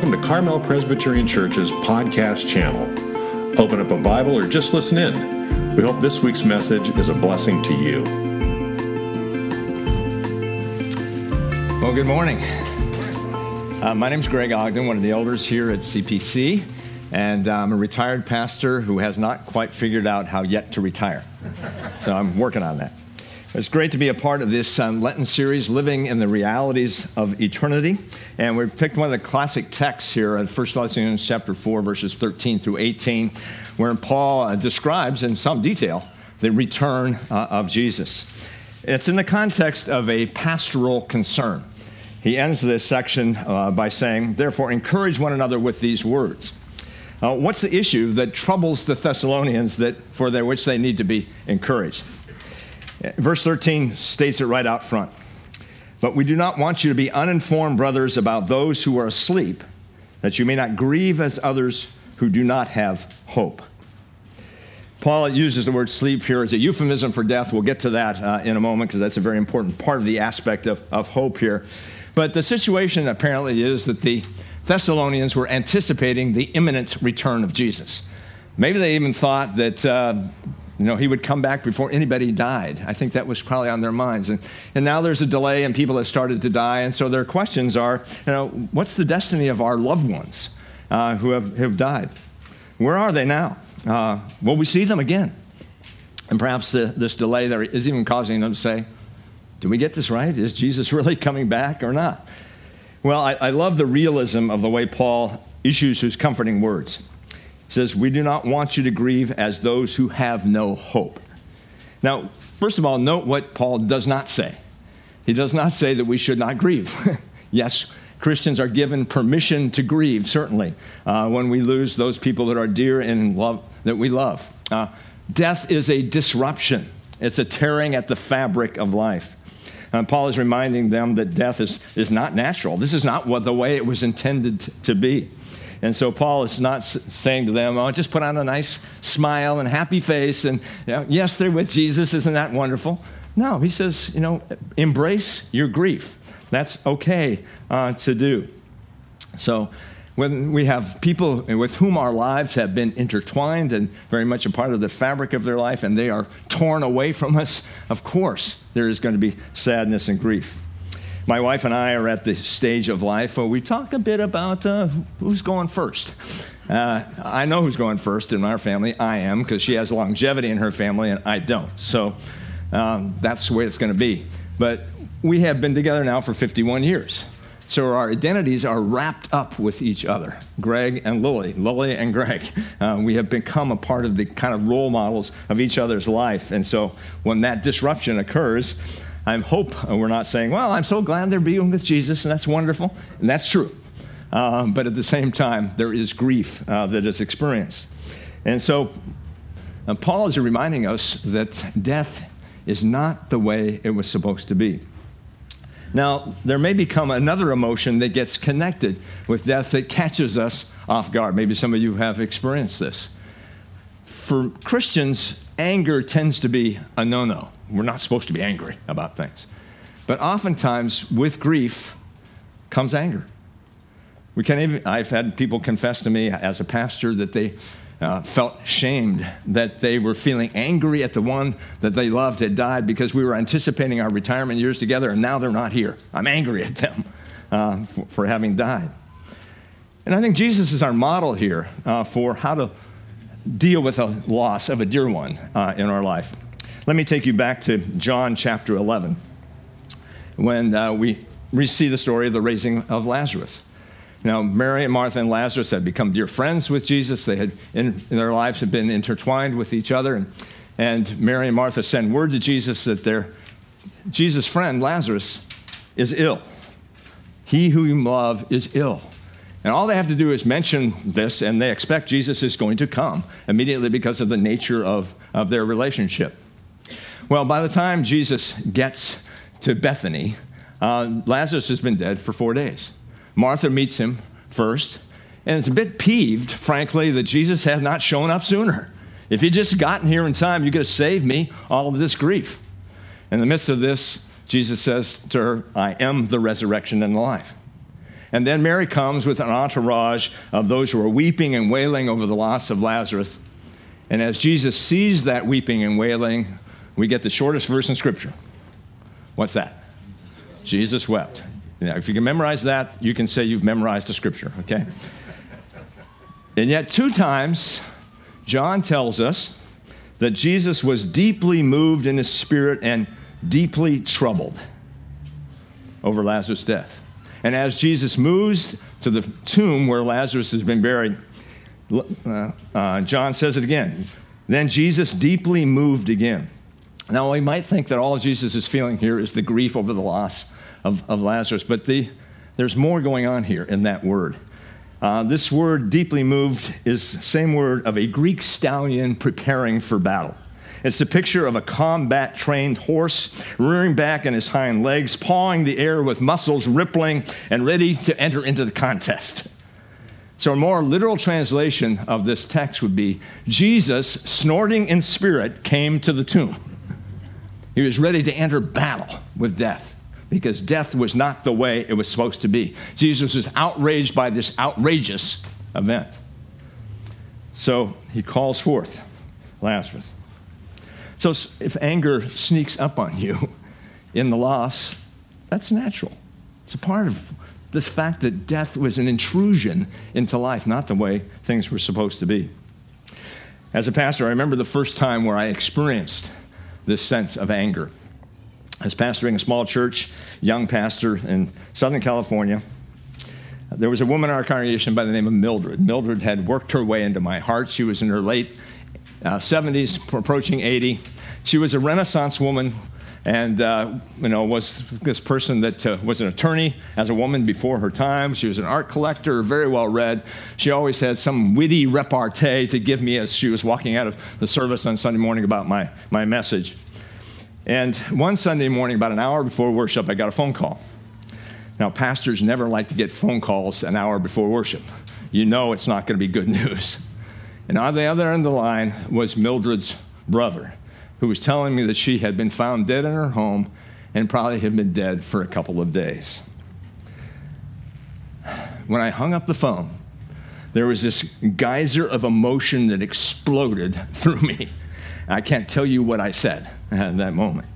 Welcome to Carmel Presbyterian Church's podcast channel. Open up a Bible or just listen in. We hope this week's message is a blessing to you. Well, good morning. Uh, my name is Greg Ogden, one of the elders here at CPC, and uh, I'm a retired pastor who has not quite figured out how yet to retire. So I'm working on that. It's great to be a part of this um, Lenten series, Living in the Realities of Eternity. And we've picked one of the classic texts here in 1 Thessalonians chapter 4, verses 13 through 18, where Paul uh, describes in some detail the return uh, of Jesus. It's in the context of a pastoral concern. He ends this section uh, by saying, Therefore, encourage one another with these words. Uh, what's the issue that troubles the Thessalonians that, for their, which they need to be encouraged? Verse 13 states it right out front. But we do not want you to be uninformed, brothers, about those who are asleep, that you may not grieve as others who do not have hope. Paul uses the word sleep here as a euphemism for death. We'll get to that uh, in a moment because that's a very important part of the aspect of, of hope here. But the situation apparently is that the Thessalonians were anticipating the imminent return of Jesus. Maybe they even thought that uh, you know, he would come back before anybody died. I think that was probably on their minds. And, and now there's a delay and people have started to die. And so their questions are, you know, what's the destiny of our loved ones uh, who have, have died? Where are they now? Uh, will we see them again? And perhaps the, this delay there is even causing them to say, do we get this right? Is Jesus really coming back or not? Well, I, I love the realism of the way Paul issues his comforting words says, We do not want you to grieve as those who have no hope. Now, first of all, note what Paul does not say. He does not say that we should not grieve. yes, Christians are given permission to grieve, certainly, uh, when we lose those people that are dear and love, that we love. Uh, death is a disruption, it's a tearing at the fabric of life. Uh, Paul is reminding them that death is, is not natural. This is not what the way it was intended to be. And so Paul is not saying to them, oh, just put on a nice smile and happy face. And you know, yes, they're with Jesus. Isn't that wonderful? No, he says, you know, embrace your grief. That's okay uh, to do. So when we have people with whom our lives have been intertwined and very much a part of the fabric of their life, and they are torn away from us, of course, there is going to be sadness and grief. My wife and I are at the stage of life where we talk a bit about uh, who's going first. Uh, I know who's going first in our family. I am, because she has longevity in her family and I don't. So um, that's the way it's going to be. But we have been together now for 51 years. So our identities are wrapped up with each other. Greg and Lily, Lily and Greg. Uh, we have become a part of the kind of role models of each other's life. And so when that disruption occurs, I hope we're not saying, well, I'm so glad they're being with Jesus, and that's wonderful. And that's true. Uh, but at the same time, there is grief uh, that is experienced. And so uh, Paul is reminding us that death is not the way it was supposed to be. Now, there may become another emotion that gets connected with death that catches us off guard. Maybe some of you have experienced this. For Christians, anger tends to be a no no. We're not supposed to be angry about things. But oftentimes, with grief comes anger. We can't even, I've had people confess to me as a pastor that they uh, felt shamed that they were feeling angry at the one that they loved had died because we were anticipating our retirement years together and now they're not here. I'm angry at them uh, for, for, having died. And I think Jesus is our model here uh, for how to deal with a loss of a dear one uh, in our life. Let me take you back to John chapter 11 when uh, we, we see the story of the raising of Lazarus. Now, Mary and Martha and Lazarus had become dear friends with Jesus. They had, in, in their lives, had been intertwined with each other. And, and Mary and Martha send word to Jesus that their Jesus' friend, Lazarus, is ill. He who you love is ill. And all they have to do is mention this, and they expect Jesus is going to come immediately because of the nature of, of their relationship. Well, by the time Jesus gets to Bethany, uh, Lazarus has been dead for four days. Martha meets him first, and it's a bit peeved, frankly, that Jesus had not shown up sooner. If he'd just gotten here in time, you could have saved me all of this grief. In the midst of this, Jesus says to her, I am the resurrection and the life. And then Mary comes with an entourage of those who are weeping and wailing over the loss of Lazarus. And as Jesus sees that weeping and wailing, we get the shortest verse in Scripture. What's that? Jesus wept. Now, if you can memorize that, you can say you've memorized the Scripture, okay? And yet, two times, John tells us that Jesus was deeply moved in his spirit and deeply troubled over Lazarus' death. And as Jesus moves to the tomb where Lazarus has been buried, uh, uh, John says it again. Then Jesus deeply moved again. Now, we might think that all Jesus is feeling here is the grief over the loss of, of Lazarus, but the, there's more going on here in that word. Uh, this word, deeply moved, is same word of a Greek stallion preparing for battle. It's a picture of a combat trained horse rearing back on his hind legs, pawing the air with muscles rippling and ready to enter into the contest. So, a more literal translation of this text would be Jesus, snorting in spirit, came to the tomb. He was ready to enter battle with death because death was not the way it was supposed to be. Jesus was outraged by this outrageous event. So he calls forth Lazarus. So if anger sneaks up on you in the loss, that's natural. It's a part of this fact that death was an intrusion into life, not the way things were supposed to be. As a pastor, I remember the first time where I experienced this sense of anger. I was pastoring a small church, young pastor in Southern California. There was a woman in our congregation by the name of Mildred. Mildred had worked her way into my heart. She was in her late uh, 70s, approaching 80. She was a Renaissance woman and uh, you know was this person that uh, was an attorney as a woman before her time. She was an art collector very well read. She always had some witty repartee to give me as she was walking out of the service on sunday morning about my, my message. And one sunday morning about an hour before worship i got a phone call. Now pastors never like to get phone calls an hour before worship. You know it's not going to be good news and on the other end of the line was Mildred's brother, who was telling me that she had been found dead in her home and probably had been dead for a couple of days. When I hung up the phone, there was this geyser of emotion that exploded through me. I can't tell you what I said at that moment.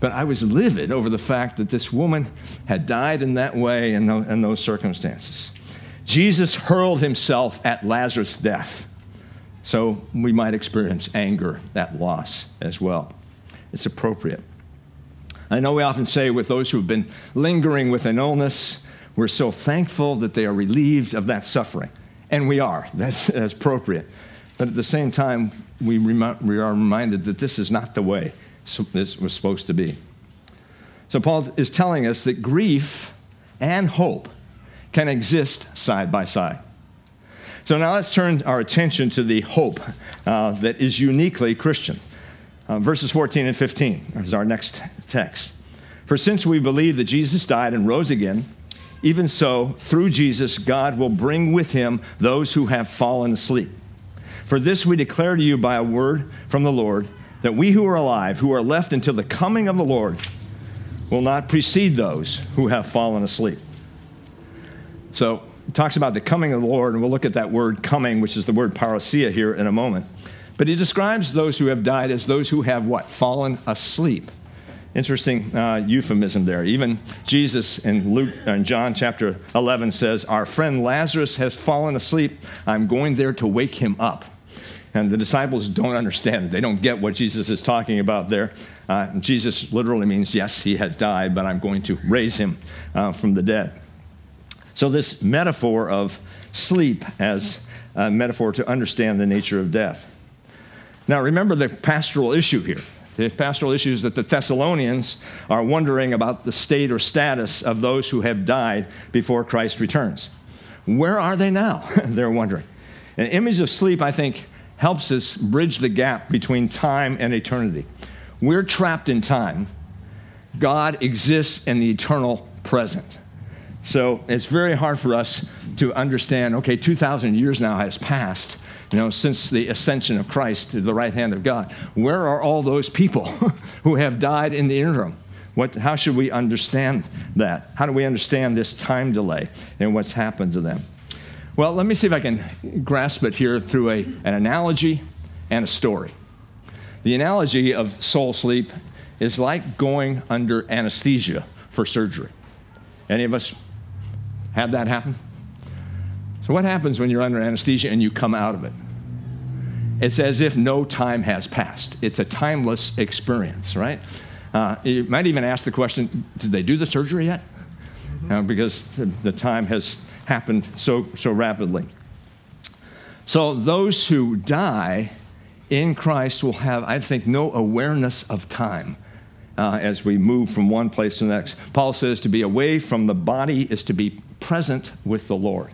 But I was livid over the fact that this woman had died in that way and in those circumstances. Jesus hurled himself at Lazarus' death so we might experience anger, that loss as well. It's appropriate. I know we often say with those who have been lingering with an illness, we're so thankful that they are relieved of that suffering. And we are, that's, that's appropriate. But at the same time, we, rem- we are reminded that this is not the way this was supposed to be. So Paul is telling us that grief and hope can exist side by side. So now let's turn our attention to the hope uh, that is uniquely Christian. Uh, verses 14 and 15 is our next text. For since we believe that Jesus died and rose again, even so, through Jesus, God will bring with him those who have fallen asleep. For this we declare to you by a word from the Lord that we who are alive, who are left until the coming of the Lord, will not precede those who have fallen asleep. So, talks about the coming of the Lord, and we'll look at that word coming, which is the word parousia here in a moment. But he describes those who have died as those who have what? Fallen asleep. Interesting uh, euphemism there. Even Jesus in Luke in John chapter 11 says, "Our friend Lazarus has fallen asleep. I'm going there to wake him up." And the disciples don't understand it. They don't get what Jesus is talking about there. Uh, Jesus literally means, yes, he has died, but I'm going to raise him uh, from the dead. So, this metaphor of sleep as a metaphor to understand the nature of death. Now, remember the pastoral issue here. The pastoral issue is that the Thessalonians are wondering about the state or status of those who have died before Christ returns. Where are they now? They're wondering. An image of sleep, I think, helps us bridge the gap between time and eternity. We're trapped in time. God exists in the eternal present. So it's very hard for us to understand okay, 2,000 years now has passed, you know, since the ascension of Christ to the right hand of God. Where are all those people who have died in the interim? What, how should we understand that? How do we understand this time delay and what's happened to them? Well, let me see if I can grasp it here through a, an analogy and a story. The analogy of soul sleep is like going under anesthesia for surgery. Any of us have that happen? So, what happens when you're under anesthesia and you come out of it? It's as if no time has passed. It's a timeless experience, right? Uh, you might even ask the question did they do the surgery yet? Mm-hmm. Uh, because the, the time has happened so, so rapidly. So, those who die in Christ will have, I think, no awareness of time. Uh, as we move from one place to the next. Paul says to be away from the body is to be present with the Lord.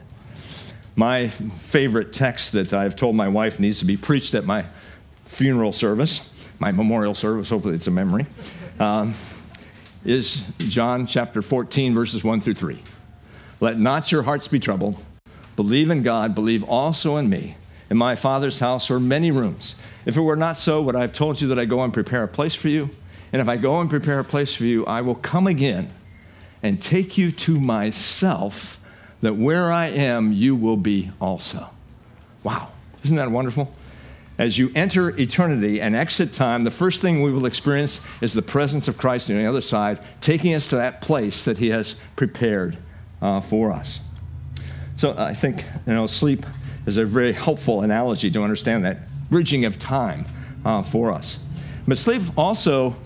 My favorite text that I've told my wife needs to be preached at my funeral service, my memorial service, hopefully it's a memory, um, is John chapter 14, verses 1 through 3. Let not your hearts be troubled. Believe in God, believe also in me. In my Father's house are many rooms. If it were not so, would I have told you that I go and prepare a place for you? And if I go and prepare a place for you, I will come again and take you to myself that where I am, you will be also. Wow, isn't that wonderful? As you enter eternity and exit time, the first thing we will experience is the presence of Christ on the other side, taking us to that place that He has prepared uh, for us. So I think you know sleep is a very helpful analogy to understand that bridging of time uh, for us. But sleep also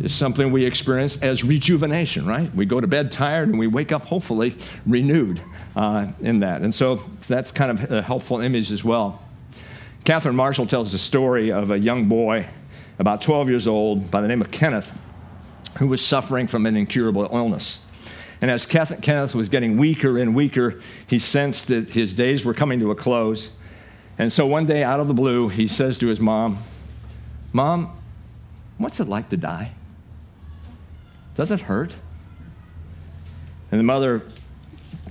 is something we experience as rejuvenation, right? We go to bed tired and we wake up hopefully renewed uh, in that. And so that's kind of a helpful image as well. Catherine Marshall tells the story of a young boy, about 12 years old, by the name of Kenneth, who was suffering from an incurable illness. And as Kenneth was getting weaker and weaker, he sensed that his days were coming to a close. And so one day, out of the blue, he says to his mom, Mom, what's it like to die? Does it hurt? And the mother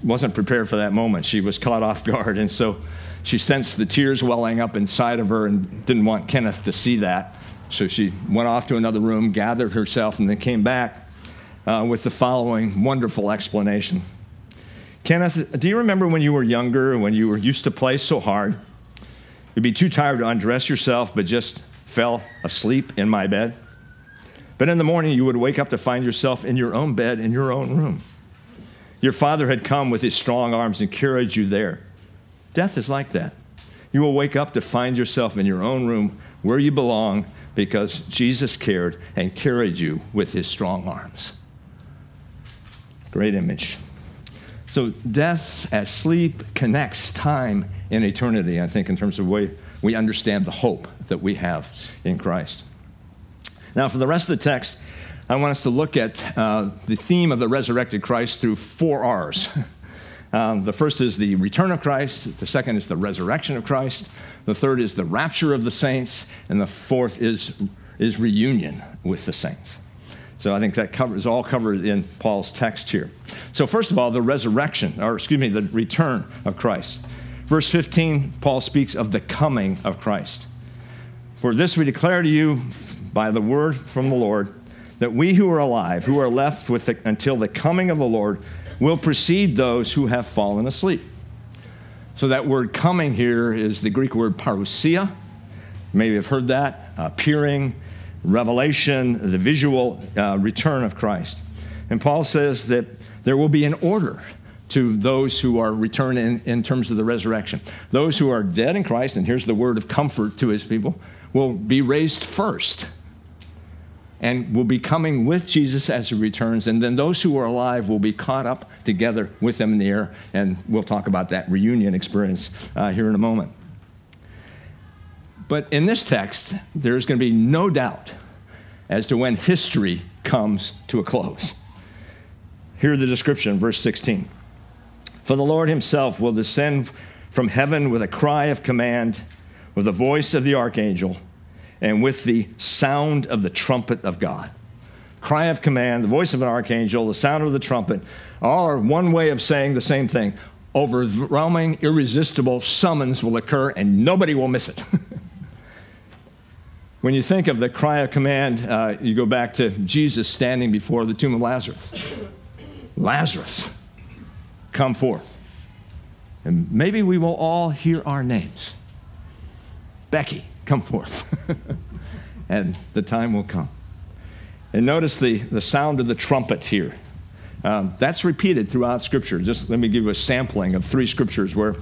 wasn't prepared for that moment. She was caught off guard. And so she sensed the tears welling up inside of her and didn't want Kenneth to see that. So she went off to another room, gathered herself, and then came back uh, with the following wonderful explanation. Kenneth, do you remember when you were younger, when you were used to play so hard? You'd be too tired to undress yourself, but just fell asleep in my bed? But in the morning, you would wake up to find yourself in your own bed in your own room. Your father had come with his strong arms and carried you there. Death is like that. You will wake up to find yourself in your own room where you belong because Jesus cared and carried you with his strong arms. Great image. So, death as sleep connects time and eternity, I think, in terms of way we understand the hope that we have in Christ. Now, for the rest of the text, I want us to look at uh, the theme of the resurrected Christ through four R's. Um, the first is the return of Christ, the second is the resurrection of Christ, the third is the rapture of the saints, and the fourth is, is reunion with the saints. So I think that covers all covered in Paul's text here. So first of all, the resurrection, or excuse me, the return of Christ. Verse 15, Paul speaks of the coming of Christ. For this we declare to you by the word from the Lord that we who are alive, who are left with the, until the coming of the Lord, will precede those who have fallen asleep. So that word coming here is the Greek word parousia. Maybe you've heard that. Appearing, revelation, the visual uh, return of Christ. And Paul says that there will be an order to those who are returned in, in terms of the resurrection. Those who are dead in Christ, and here's the word of comfort to his people, will be raised first and will be coming with Jesus as he returns. And then those who are alive will be caught up together with them in the air. And we'll talk about that reunion experience uh, here in a moment. But in this text, there's going to be no doubt as to when history comes to a close. Hear the description, verse 16. For the Lord himself will descend from heaven with a cry of command, with the voice of the archangel and with the sound of the trumpet of God. Cry of command, the voice of an archangel, the sound of the trumpet, all are one way of saying the same thing. Overwhelming, irresistible summons will occur, and nobody will miss it. When you think of the cry of command, uh, you go back to Jesus standing before the tomb of Lazarus. Lazarus, come forth. And maybe we will all hear our names. Becky, come forth. and the time will come. And notice the, the sound of the trumpet here. Um, that's repeated throughout Scripture. Just let me give you a sampling of three scriptures where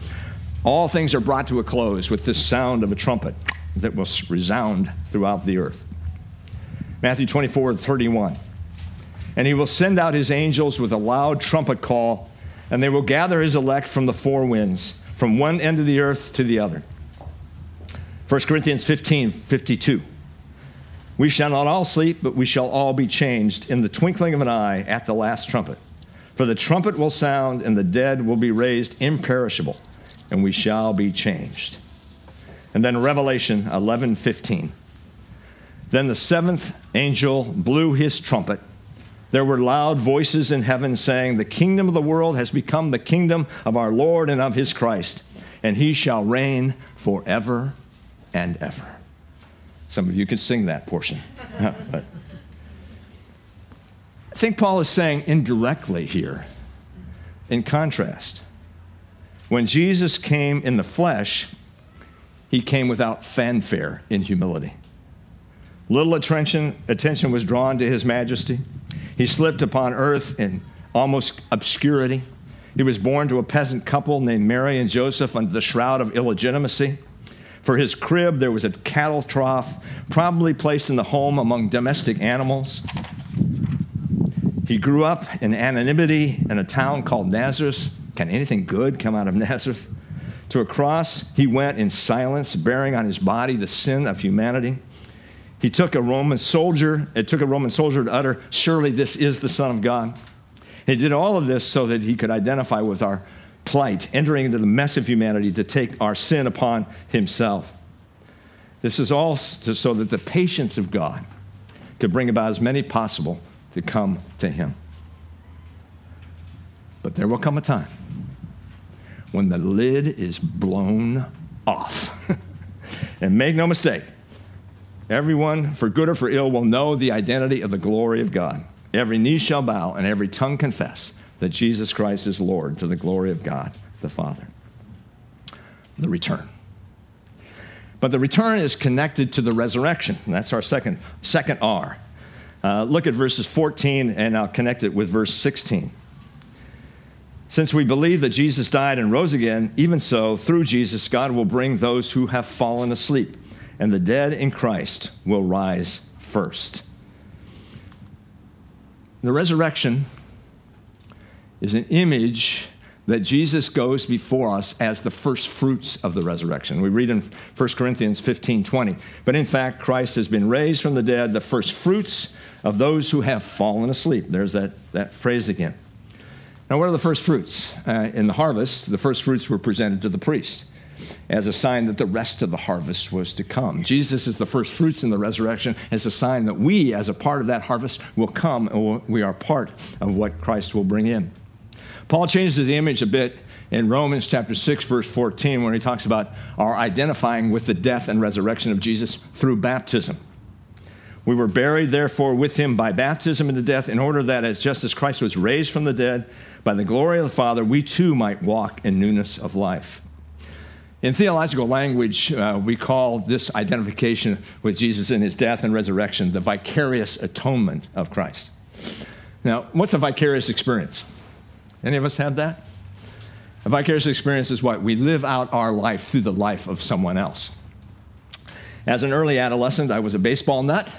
all things are brought to a close with this sound of a trumpet that will resound throughout the earth. Matthew 24, 31. And he will send out his angels with a loud trumpet call, and they will gather his elect from the four winds, from one end of the earth to the other. 1 Corinthians 15, 52. We shall not all sleep, but we shall all be changed in the twinkling of an eye at the last trumpet. For the trumpet will sound, and the dead will be raised imperishable, and we shall be changed. And then Revelation 11 15. Then the seventh angel blew his trumpet. There were loud voices in heaven saying, The kingdom of the world has become the kingdom of our Lord and of his Christ, and he shall reign forever and ever. Some of you could sing that portion. I think Paul is saying indirectly here, in contrast. When Jesus came in the flesh, he came without fanfare in humility. Little attention, attention was drawn to his majesty. He slipped upon earth in almost obscurity. He was born to a peasant couple named Mary and Joseph under the shroud of illegitimacy. For his crib, there was a cattle trough, probably placed in the home among domestic animals. He grew up in anonymity in a town called Nazareth. Can anything good come out of Nazareth? To a cross, he went in silence, bearing on his body the sin of humanity. He took a Roman soldier, it took a Roman soldier to utter, Surely this is the Son of God. He did all of this so that he could identify with our plight, entering into the mess of humanity to take our sin upon himself. This is all so that the patience of God could bring about as many possible to come to him. But there will come a time when the lid is blown off. and make no mistake, everyone, for good or for ill, will know the identity of the glory of God. Every knee shall bow and every tongue confess that Jesus Christ is Lord to the glory of God the Father. The return. But the return is connected to the resurrection. That's our second, second R. Uh, look at verses 14, and I'll connect it with verse 16. Since we believe that Jesus died and rose again, even so, through Jesus, God will bring those who have fallen asleep, and the dead in Christ will rise first. The resurrection is an image that Jesus goes before us as the first fruits of the resurrection. We read in 1 Corinthians 15 20. But in fact, Christ has been raised from the dead, the first fruits of those who have fallen asleep. There's that, that phrase again. Now, what are the first fruits? Uh, in the harvest, the first fruits were presented to the priest as a sign that the rest of the harvest was to come. Jesus is the first fruits in the resurrection as a sign that we, as a part of that harvest, will come and we are part of what Christ will bring in. Paul changes his image a bit in Romans chapter 6, verse 14, when he talks about our identifying with the death and resurrection of Jesus through baptism. We were buried, therefore, with him by baptism into death, in order that, as just as Christ was raised from the dead by the glory of the Father, we too might walk in newness of life. In theological language, uh, we call this identification with Jesus in his death and resurrection the vicarious atonement of Christ. Now, what's a vicarious experience? Any of us had that? A vicarious experience is what? We live out our life through the life of someone else. As an early adolescent, I was a baseball nut.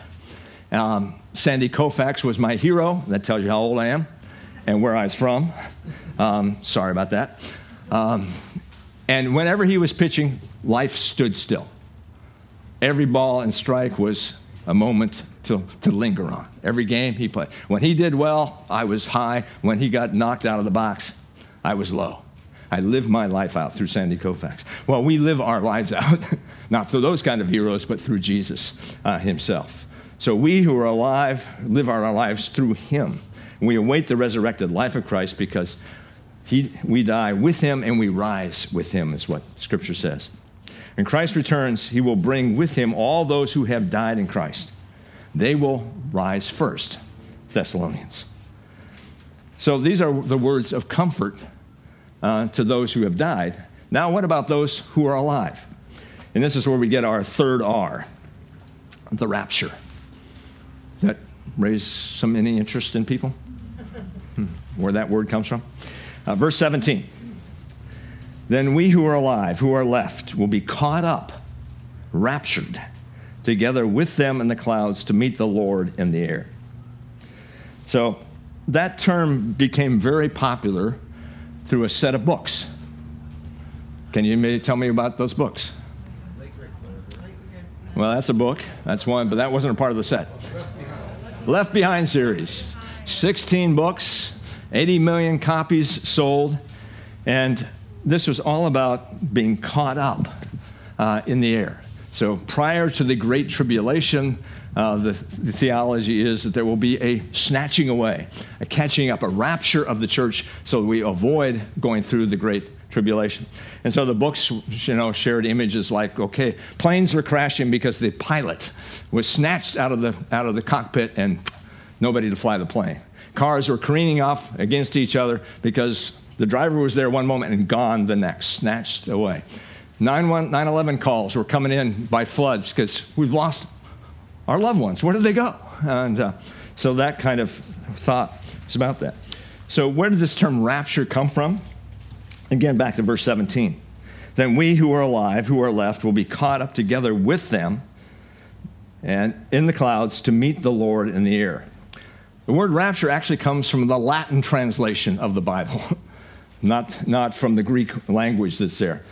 Um, Sandy Koufax was my hero. That tells you how old I am and where I was from. Um, sorry about that. Um, and whenever he was pitching, life stood still. Every ball and strike was a moment to, to linger on. Every game he played. When he did well, I was high. When he got knocked out of the box, I was low. I lived my life out through Sandy Koufax. Well, we live our lives out, not through those kind of heroes, but through Jesus uh, himself. So we who are alive live our lives through him. We await the resurrected life of Christ because he, we die with him and we rise with him, is what Scripture says. When Christ returns, he will bring with him all those who have died in Christ. They will rise first, Thessalonians. So these are the words of comfort uh, to those who have died. Now, what about those who are alive? And this is where we get our third R the rapture. That raise some any interest in people? Hmm, where that word comes from? Uh, verse 17. Then we who are alive, who are left, will be caught up, raptured, together with them in the clouds to meet the Lord in the air. So that term became very popular through a set of books. Can you maybe tell me about those books? Well, that's a book. That's one, but that wasn't a part of the set. Left Behind series. 16 books, 80 million copies sold, and this was all about being caught up uh, in the air. So prior to the Great Tribulation, uh, the, the, theology is that there will be a snatching away, a catching up, a rapture of the church so we avoid going through the Great Tribulation. And so the books, you know, shared images like, okay, planes were crashing because the pilot was snatched out of the, out of the cockpit and nobody to fly the plane. Cars were careening off against each other because the driver was there one moment and gone the next, snatched away. 911 calls were coming in by floods because we've lost our loved ones. Where did they go? And uh, so that kind of thought is about that. So, where did this term rapture come from? Again, back to verse 17. Then we who are alive, who are left, will be caught up together with them and in the clouds to meet the Lord in the air. The word rapture actually comes from the Latin translation of the Bible, not, not from the Greek language that's there.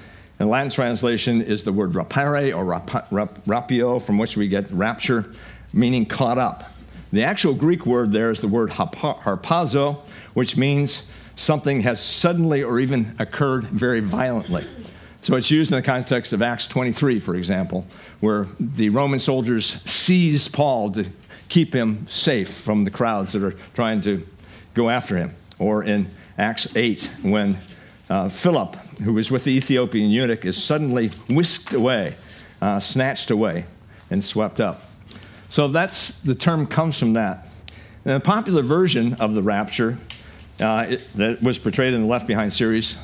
The Latin translation is the word rapare or rap, rap, rapio, from which we get rapture, meaning caught up. The actual Greek word there is the word harpazo, which means something has suddenly or even occurred very violently. So it's used in the context of Acts 23, for example, where the Roman soldiers seized Paul to keep him safe from the crowds that are trying to go after him. Or in Acts 8, when uh, Philip, who was with the Ethiopian eunuch, is suddenly whisked away, uh, snatched away, and swept up. So that's the term comes from that. And the popular version of the rapture uh, it, that was portrayed in the Left Behind series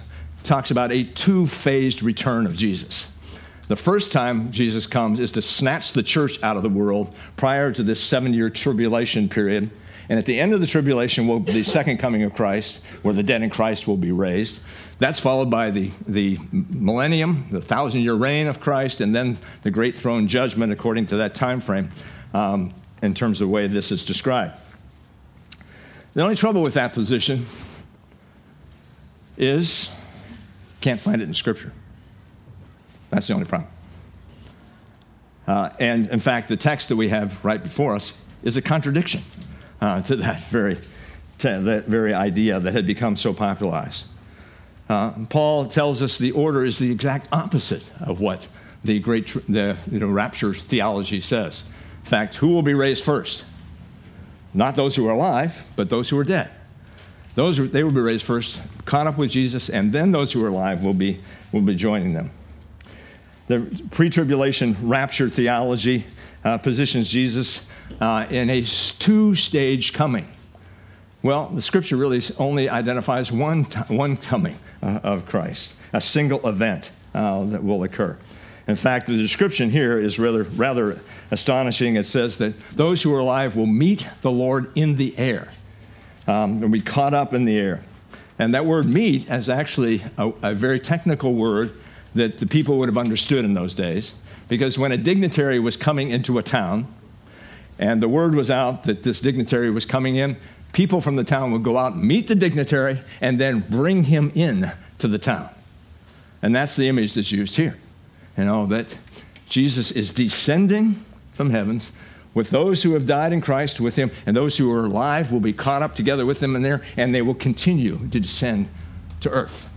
talks about a two phased return of Jesus. The first time Jesus comes is to snatch the church out of the world prior to this seven year tribulation period. And at the end of the tribulation will be the second coming of Christ, where the dead in Christ will be raised. That's followed by the, the millennium, the thousand year reign of Christ, and then the great throne judgment according to that time frame um, in terms of the way this is described. The only trouble with that position is can't find it in Scripture. That's the only problem. Uh, and in fact, the text that we have right before us is a contradiction uh, to that very, to that very idea that had become so popularized. Uh, Paul tells us the order is the exact opposite of what the great tr- the you know, rapture theology says. In fact, who will be raised first? Not those who are alive, but those who are dead. Those they will be raised first, caught up with Jesus, and then those who are alive will be, will be joining them. The pre tribulation rapture theology uh, positions Jesus uh, in a two stage coming. Well, the scripture really only identifies one, one coming uh, of Christ, a single event uh, that will occur. In fact, the description here is rather, rather astonishing. It says that those who are alive will meet the Lord in the air um, and be caught up in the air. And that word meet is actually a, a very technical word that the people would have understood in those days. Because when a dignitary was coming into a town, and the word was out that this dignitary was coming in, people from the town would go out, meet the dignitary, and then bring him in to the town. And that's the image that's used here. You know, that Jesus is descending from heavens with those who have died in Christ with him, and those who are alive will be caught up together with them in there, and they will continue to descend to earth.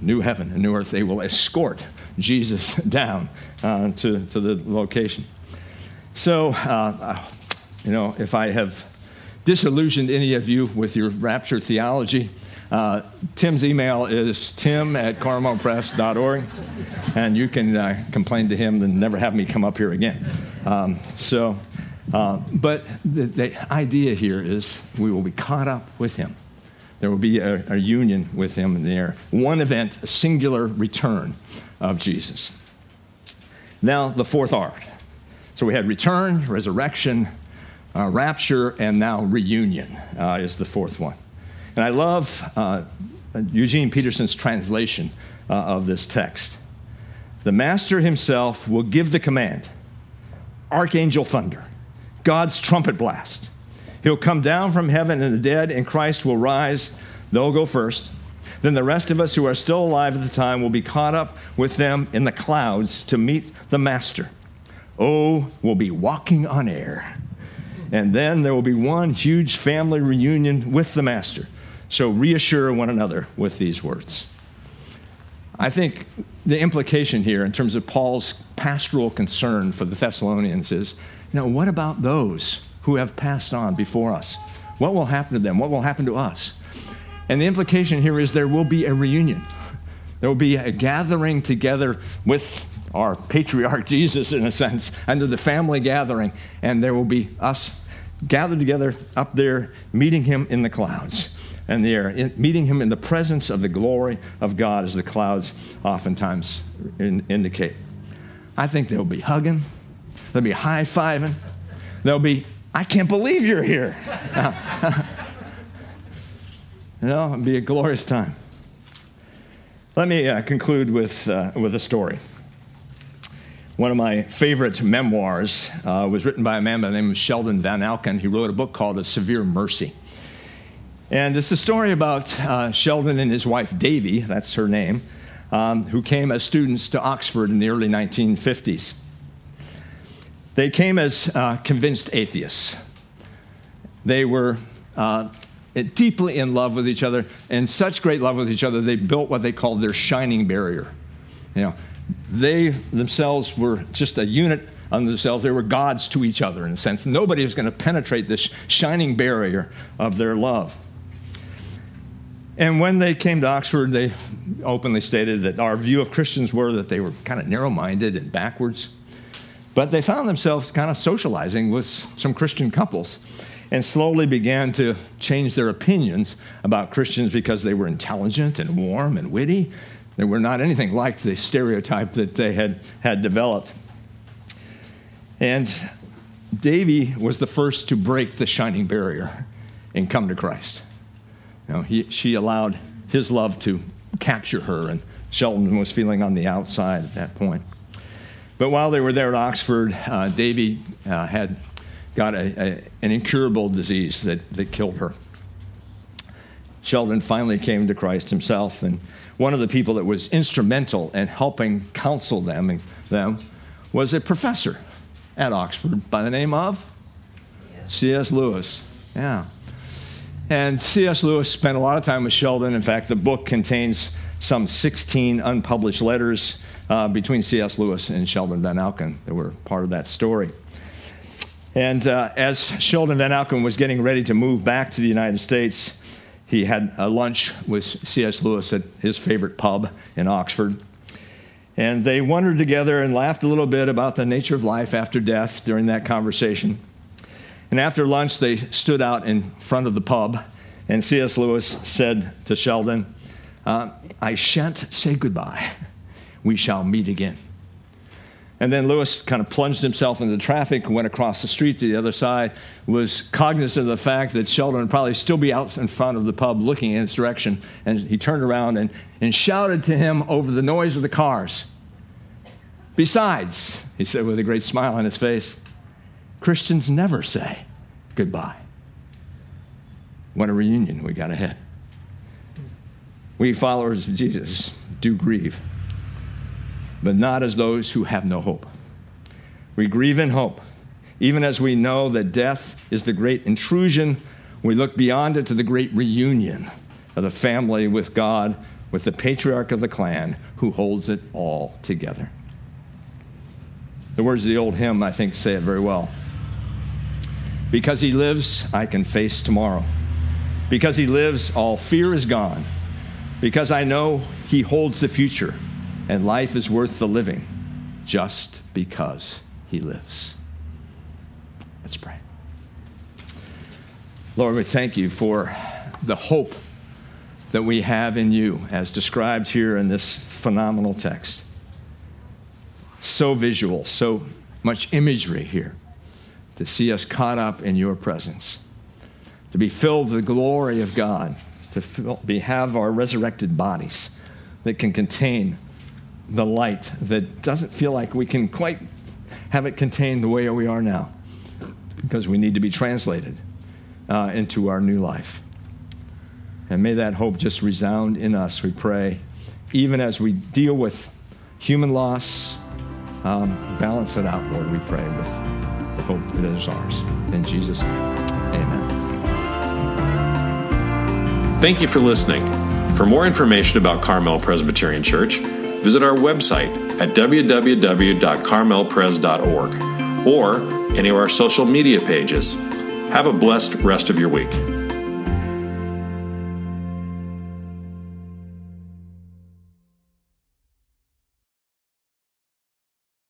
New heaven and new earth. They will escort Jesus down uh, to, to the location. So, uh, you know, if I have disillusioned any of you with your rapture theology, Uh, Tim's email is tim at carmelpress.org, and you can uh, complain to him and never have me come up here again. Um, so, uh, but the, the, idea here is we will be caught up with him. There will be a, a union with him in the air. One event, a singular return of Jesus. Now, the fourth R. So we had return, resurrection, uh, rapture, and now reunion uh, is the fourth one. And I love uh, Eugene Peterson's translation uh, of this text. The Master himself will give the command archangel thunder, God's trumpet blast. He'll come down from heaven, and the dead in Christ will rise. They'll go first. Then the rest of us who are still alive at the time will be caught up with them in the clouds to meet the Master. Oh, we'll be walking on air. And then there will be one huge family reunion with the Master. So reassure one another with these words. I think the implication here, in terms of Paul's pastoral concern for the Thessalonians, is you know, what about those who have passed on before us? What will happen to them? What will happen to us? And the implication here is there will be a reunion. There will be a gathering together with our patriarch Jesus, in a sense, under the family gathering, and there will be us gathered together up there, meeting him in the clouds and the air, meeting him in the presence of the glory of God, as the clouds oftentimes in, indicate. I think they'll be hugging, they'll be high fiving, they'll be, I can't believe you're here. you know, it'll be a glorious time. Let me uh, conclude with, uh, with a story. One of my favorite memoirs uh, was written by a man by the name of Sheldon Vanauken. He wrote a book called A Severe Mercy. And it's a story about uh, Sheldon and his wife, Davy, that's her name, um, who came as students to Oxford in the early 1950s. They came as uh, convinced atheists. They were uh, deeply in love with each other, in such great love with each other, they built what they called their shining barrier. You know, they themselves were just a unit unto themselves. They were gods to each other, in a sense. Nobody was going to penetrate this shining barrier of their love. And when they came to Oxford, they openly stated that our view of Christians were that they were kind of narrow minded and backwards. But they found themselves kind of socializing with some Christian couples and slowly began to change their opinions about Christians because they were intelligent and warm and witty they were not anything like the stereotype that they had, had developed. And Davy was the first to break the shining barrier and come to Christ. You know, he, she allowed his love to capture her, and Sheldon was feeling on the outside at that point. But while they were there at Oxford, uh, Davy uh, had got a, a, an incurable disease that, that killed her. Sheldon finally came to Christ himself, and one of the people that was instrumental in helping counsel them, them was a professor at Oxford by the name of C.S. Lewis. Yeah. And C.S. Lewis spent a lot of time with Sheldon. In fact, the book contains some 16 unpublished letters uh, between C.S. Lewis and Sheldon Vanauken that were part of that story. And uh, as Sheldon Vanauken was getting ready to move back to the United States, he had a lunch with C.S. Lewis at his favorite pub in Oxford. And they wondered together and laughed a little bit about the nature of life after death during that conversation. And after lunch, they stood out in front of the pub, and C.S. Lewis said to Sheldon, uh, I shan't say goodbye. We shall meet again. And then Lewis kind of plunged himself into the traffic, went across the street to the other side, was cognizant of the fact that Sheldon would probably still be out in front of the pub looking in his direction. And he turned around and, and shouted to him over the noise of the cars. Besides, he said with a great smile on his face, Christians never say goodbye. What a reunion we got ahead. We followers of Jesus do grieve but not as those who have no hope. We grieve in hope. Even as we know that death is the great intrusion, we look beyond it to the great reunion of the family with God, with the patriarch of the clan who holds it all together. The words of the old hymn, I think, say it very well. Because he lives, I can face tomorrow. Because he lives, all fear is gone. Because I know he holds the future, and life is worth the living just because he lives. Let's pray. Lord, we thank you for the hope that we have in you, as described here in this phenomenal text. So visual, so much imagery here to see us caught up in your presence, to be filled with the glory of God, to be, have our resurrected bodies that can contain the light that doesn't feel like we can quite have it contained the way we are now because we need to be translated uh, into our new life. And may that hope just resound in us, we pray, even as we deal with human loss. Um, balance it out, Lord, we pray, with the hope that is ours. In Jesus' name, amen. Thank you for listening. For more information about Carmel Presbyterian Church, visit our website at www.carmelpres.org or any of our social media pages. Have a blessed rest of your week.